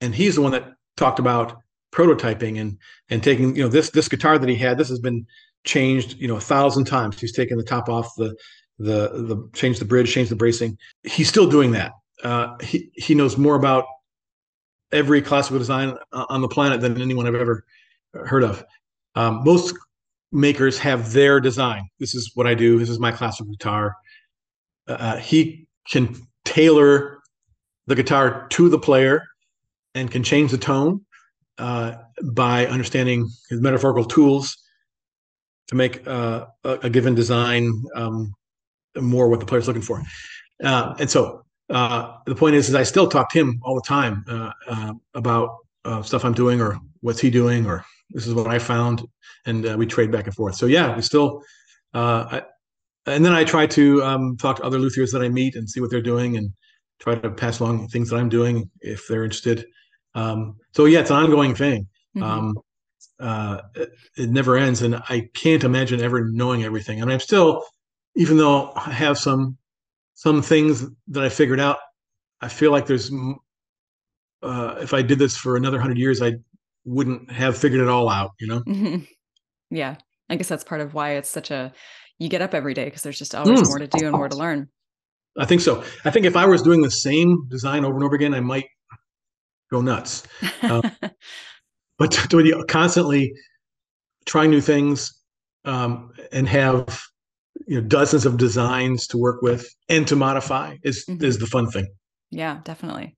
and he's the one that talked about prototyping and and taking you know this this guitar that he had. This has been changed you know a thousand times. He's taken the top off the the the changed the bridge, change the bracing. He's still doing that. Uh, he he knows more about every classical design on the planet than anyone I've ever heard of. Um, most makers have their design. This is what I do. This is my classical guitar. Uh, he can tailor the guitar to the player and can change the tone uh, by understanding his metaphorical tools to make uh, a, a, given design um, more what the player's looking for. Uh, and so uh, the point is, is I still talk to him all the time uh, uh, about stuff I'm doing or what's he doing or this is what I found, and we trade back and forth. So yeah, we still. And then I try to um, talk to other luthiers that I meet and see what they're doing and try to pass along things that I'm doing if they're interested. Um, so yeah, it's an ongoing thing. Mm-hmm. Um, uh, it, it, never ends, and I can't imagine ever knowing everything. And I'm still, even though I have some some things that I figured out, I feel like there's uh, if I did this for another hundred years, I wouldn't have figured it all out. You know? Mm-hmm. Yeah, I guess that's part of why it's such a you get up every day because there's just always mm. more to do and more to learn. I think so. I think if I was doing the same design over and over again, I might go nuts. Um, but to, to constantly trying new things um, and have you know dozens of designs to work with and to modify is mm-hmm. is the fun thing. Yeah, definitely.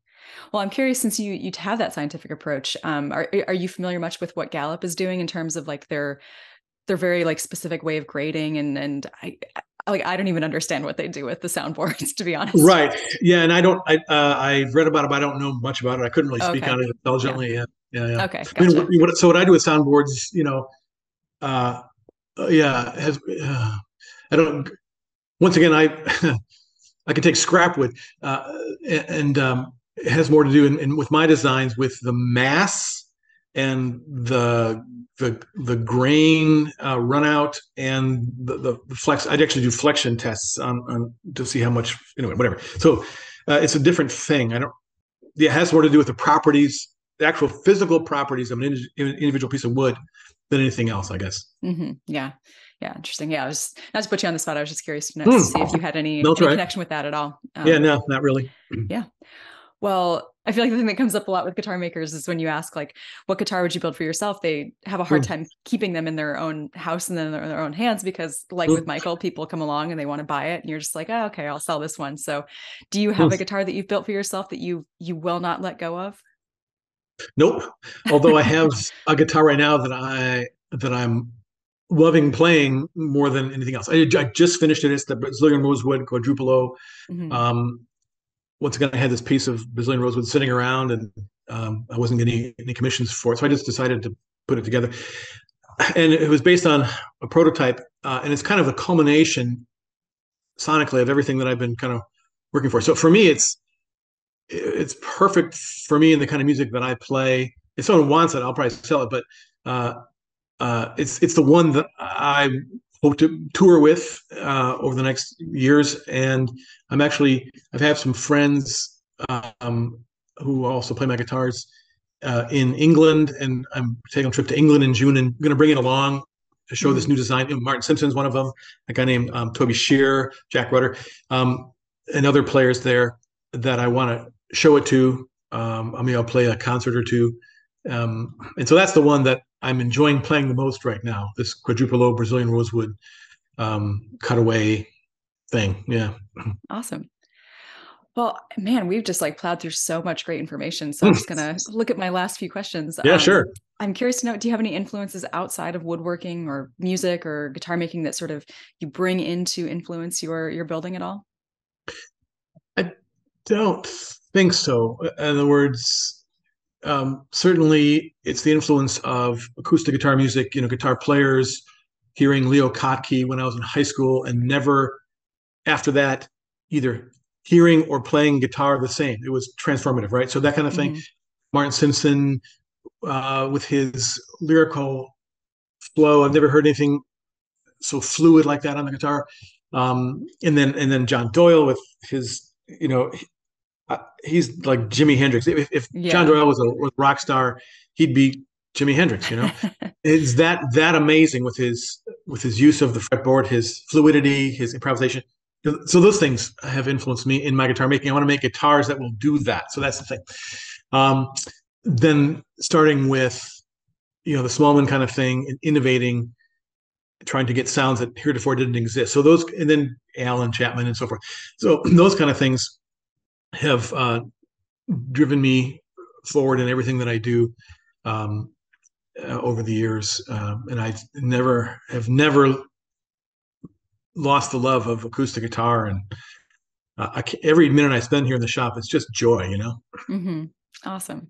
Well, I'm curious since you you have that scientific approach. Um, are are you familiar much with what Galloup is doing in terms of like their their very like specific way of grading and and I like I don't even understand what they do with the soundboards to be honest. Right. Yeah, and I don't. I uh, I've read about it, but I don't know much about it. I couldn't really speak okay. on it intelligently. Yeah. Yeah. Yeah. Okay. Gotcha. I mean, what, so what I do with soundboards, you know, uh, yeah, has uh, I don't. Once again, I I can take scrap wood, uh, and um, it has more to do in, in with my designs with the mass and the the the grain uh, run out and the, the, flex. I'd actually do flexion tests on, on to see how much anyway, whatever. So uh, it's a different thing. I don't. Yeah, it has more to do with the properties, the actual physical properties of an individual piece of wood than anything else, I guess. Mm-hmm. Yeah. Yeah, interesting. Yeah, I was not to put you on the spot. I was just curious to, know, mm. to see if you had any, any connection with that at all. Um, yeah, no, not really. Yeah. Well, I feel like the thing that comes up a lot with guitar makers is when you ask like, what guitar would you build for yourself? They have a hard mm. time keeping them in their own house and then in their own hands because, like mm. with Michael, people come along and they want to buy it, and you're just like, oh, okay, I'll sell this one. So, do you have mm. a guitar that you've built for yourself that you you will not let go of? Nope. Although I have a guitar right now that I that I'm loving playing more than anything else. I, I just finished it. It's the Brazilian Rosewood Quadrupolo. Mm-hmm. Um, once again, I had this piece of Brazilian rosewood sitting around, and um, I wasn't getting any commissions for it, so I just decided to put it together. And it was based on a prototype, uh, and it's kind of a culmination sonically of everything that I've been kind of working for. So for me, it's it's perfect for me and the kind of music that I play. If someone wants it, I'll probably sell it, but uh, uh, it's it's the one that I hope to tour with uh, over the next years. And I'm actually I've had some friends um, who also play my guitars uh, in England, and I'm taking a trip to England in June, and I'm going to bring it along to show mm-hmm. this new design. Martin Simpson's one of them. A guy named um, Toby Shaer, Jack Rutter, um, and other players there that I want to show it to. Um, I mean, I'll play a concert or two. Um, and so that's the one that I'm enjoying playing the most right now. This quadrupolo Brazilian rosewood um, cutaway thing. Yeah. Awesome. Well, man, we've just like plowed through so much great information. So I'm just gonna look at my last few questions. Yeah, um, sure. I'm curious to know: Do you have any influences outside of woodworking or music or guitar making that sort of you bring into influence your your building at all? I don't think so. In other words, um, certainly it's the influence of acoustic guitar music, you know, guitar players, hearing Leo Kottke when I was in high school, and never after that either hearing or playing guitar the same. It was transformative, right? So that kind of thing. Mm-hmm. Martin Simpson uh, with his lyrical flow. I've never heard anything so fluid like that on the guitar. Um, and then and then John Doyle with his you know he's like Jimi Hendrix. If, if yeah. John Doyle was a, was a rock star, he'd be Jimi Hendrix. You know, it's that that amazing with his with his use of the fretboard, his fluidity, his improvisation. So those things have influenced me in my guitar making. I want to make guitars that will do that. So that's the thing. Um, then starting with you know the Smallman kind of thing and innovating, trying to get sounds that heretofore didn't exist. So those and then Alan Chapman and so forth. So those kind of things have uh, driven me forward in everything that I do um, uh, over the years, um, and I've never have never lost the love of acoustic guitar. And uh, every minute I spend here in the shop, it's just joy, you know. Mm-hmm. Awesome.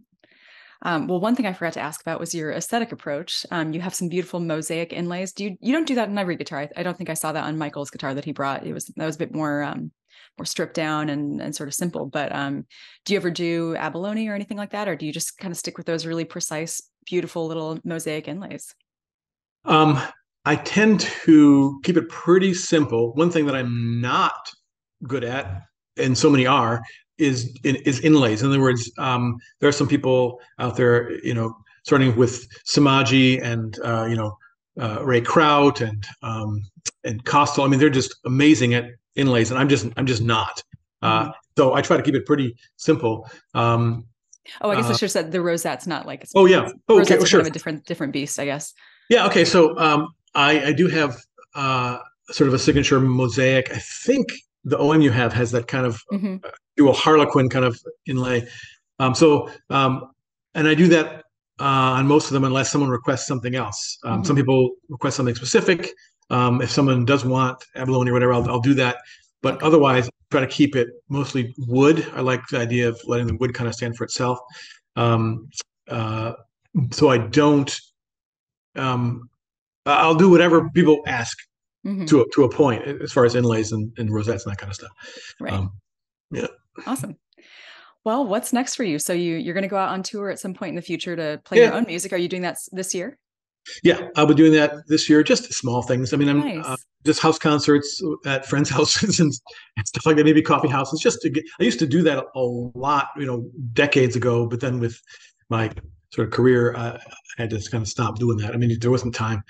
Um, well, one thing I forgot to ask about was your aesthetic approach. Um, you have some beautiful mosaic inlays. Do you you don't do that in every guitar? I, I, don't think I saw that on Michael's guitar that he brought. It was that was a bit more um, more stripped down and and sort of simple. But um, do you ever do abalone or anything like that, or do you just kind of stick with those really precise, beautiful little mosaic inlays? Um, I tend to keep it pretty simple. One thing that I'm not good at, and so many are, is is inlays. In other words, um, there are some people out there, you know, starting with Samaji and uh, you know uh, Ray Kraut and um, and Costal. I mean, they're just amazing at inlays, and I'm just I'm just not. Uh, mm-hmm. So I try to keep it pretty simple. Um, oh, I guess I uh, should have said the rosette's not like. Oh yeah. Oh, okay. Well, sure. Kind of a different different beast, I guess. Yeah. Okay. So um, I I do have uh, sort of a signature mosaic. I think the OM you have has that kind of mm-hmm. dual harlequin kind of inlay. Um, so um, and I do that uh, on most of them unless someone requests something else. Um, mm-hmm. Some people request something specific. Um, if someone does want abalone or whatever, I'll, I'll do that. But otherwise, try to keep it mostly wood. I like the idea of letting the wood kind of stand for itself. Um, uh, so I don't. Um, I'll do whatever people ask mm-hmm. to a, to a point as far as inlays and, and rosettes and that kind of stuff. Right. Um, yeah. Awesome. Well, what's next for you? So you you're going to go out on tour at some point in the future to play yeah. your own music. Are you doing that this year? Yeah, I'll be doing that this year. Just small things. I mean, I'm uh, nice. uh, just house concerts at friends' houses and, and, stuff like that. Maybe coffee houses. Just to get. I used to do that a lot, you know, decades ago. But then with my sort of career, uh, I had to kind of stop doing that. I mean, there wasn't time.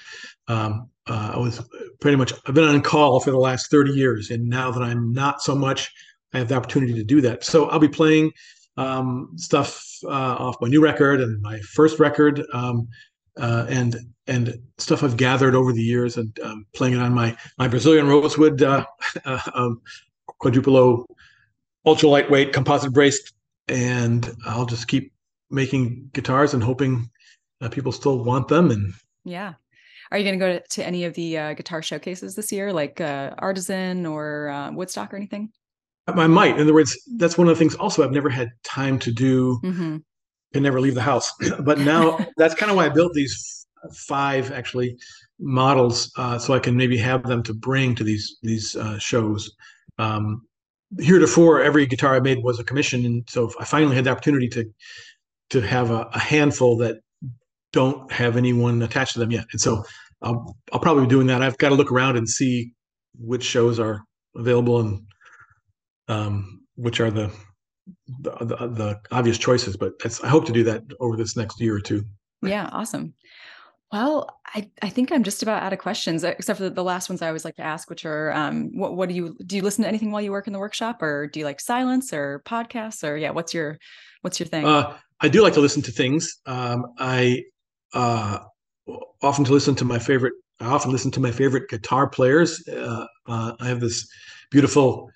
Um, uh, I was pretty much. I've been on call for the last thirty years, and now that I'm not so much, I have the opportunity to do that. So I'll be playing um, stuff uh, off my new record and my first record. Um, uh, and and stuff I've gathered over the years and um, playing it on my my Brazilian rosewood uh, uh, um, quadruplo ultra lightweight composite braced, and I'll just keep making guitars and hoping people still want them. And yeah, are you going to go to any of the uh, guitar showcases this year, like uh, Artisan or uh, Woodstock or anything? I might. In other words, that's one of the things. Also, I've never had time to do. Mm-hmm can never leave the house. but now that's kind of why I built these five actually models uh, so I can maybe have them to bring to these these uh, shows. Um, heretofore, every guitar I made was a commission, and so I finally had the opportunity to to have a, a handful that don't have anyone attached to them yet. And so I'll I'll probably be doing that. I've got to look around and see which shows are available and um, which are the the, the, the obvious choices, but I hope to do that over this next year or two. Yeah, awesome. Well, I, I think I'm just about out of questions, except for the last ones I always like to ask, which are, um, what what do you do? You listen to anything while you work in the workshop, or do you like silence or podcasts, or yeah, what's your what's your thing? Uh, I do like to listen to things. Um, I uh, often to listen to my favorite. I often listen to my favorite guitar players. Uh, uh I have this beautiful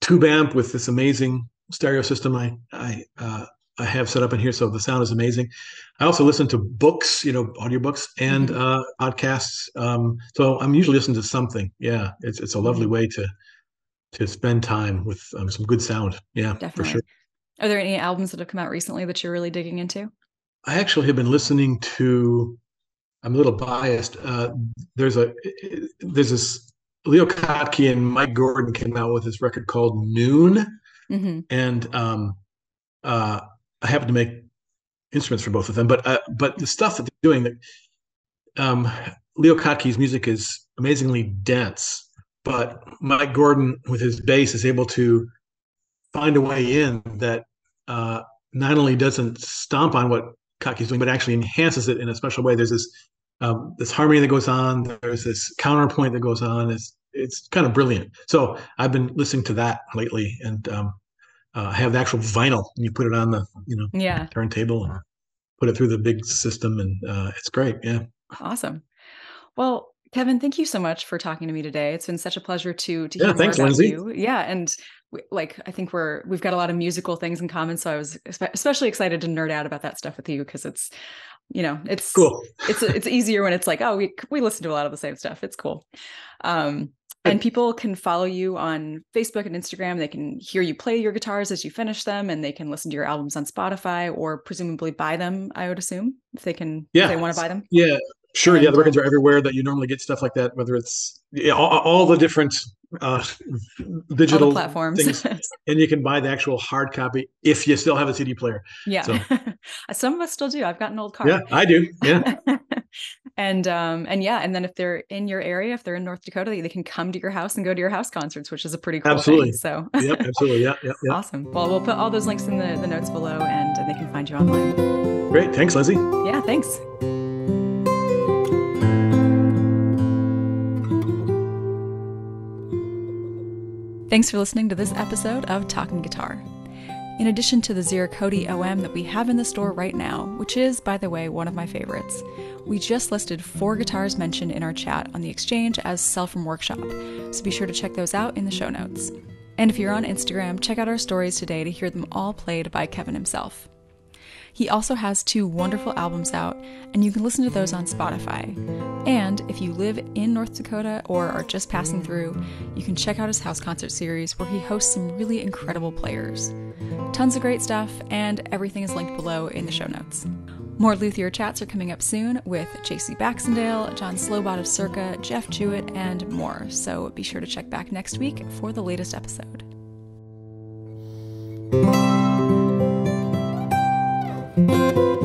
tube amp with this amazing stereo system I I uh, I have set up in here, so the sound is amazing. I also listen to books, you know, audiobooks and mm-hmm. uh, podcasts. Um, so I'm usually listening to something. Yeah, it's it's a lovely mm-hmm. way to to spend time with um, some good sound. Yeah, Definitely. for sure. Are there any albums that have come out recently that you're really digging into? I actually have been listening to. I'm a little biased. Uh, there's a there's this Leo Kottke and Mike Gordon came out with this record called Noon Mm-hmm. And um, uh, I happen to make instruments for both of them. But uh, but the stuff that they're doing, that um, Leo Kottke's music is amazingly dense, but Mike Gordon with his bass is able to find a way in that uh, not only doesn't stomp on what Kottke's doing, but actually enhances it in a special way. There's this um, this harmony that goes on. There's this counterpoint that goes on. It's it's kind of brilliant. So I've been listening to that lately, and um, uh, have the actual vinyl and you put it on the you know yeah. turntable and put it through the big system and uh, it's great. Yeah. Awesome. Well kevin thank you so much for talking to me today. It's been such a pleasure to to hear yeah, thanks, more about Lindsay. you. Yeah and we, like i think we're we've got a lot of musical things in common so i was especially excited to nerd out about that stuff with you because it's you know it's cool. it's it's easier when it's like oh we we listen to a lot of the same stuff. It's cool. Um and people can follow you on Facebook and Instagram. They can hear you play your guitars as you finish them, and they can listen to your albums on Spotify or presumably buy them. I would assume if they can, yeah, they want to buy them. Yeah, sure. And, yeah, the records are everywhere that you normally get stuff like that. Whether it's yeah, all, all the different uh, digital the platforms, things, and you can buy the actual hard copy if you still have a CD player. Yeah, so. some of us still do. I've got an old car. Yeah, I do. Yeah. And um and yeah, and then if they're in your area, if they're in North Dakota, they can come to your house and go to your house concerts, which is a pretty cool absolutely. thing. So yep, absolutely. Yeah, yeah, yeah. Awesome. Well, we'll put all those links in the, the notes below and, and they can find you online. Great. Thanks, Lindsay. Yeah, thanks. Thanks for listening to this episode of Talking Guitar. In addition to the Ziricote OM that we have in the store right now, which is, by the way, one of my favorites, we just listed four guitars mentioned in our chat on the exchange as Sell from Workshop, so be sure to check those out in the show notes. And if you're on Instagram, check out our stories today to hear them all played by Kevin himself. He also has two wonderful albums out, and you can listen to those on Spotify. And if you live in North Dakota or are just passing through, you can check out his house concert series where he hosts some really incredible players. Tons of great stuff, and everything is linked below in the show notes. More Luthier chats are coming up soon with JC Baxendale, John Slobod of Circa, Jeff Jewett, and more, so be sure to check back next week for the latest episode. Música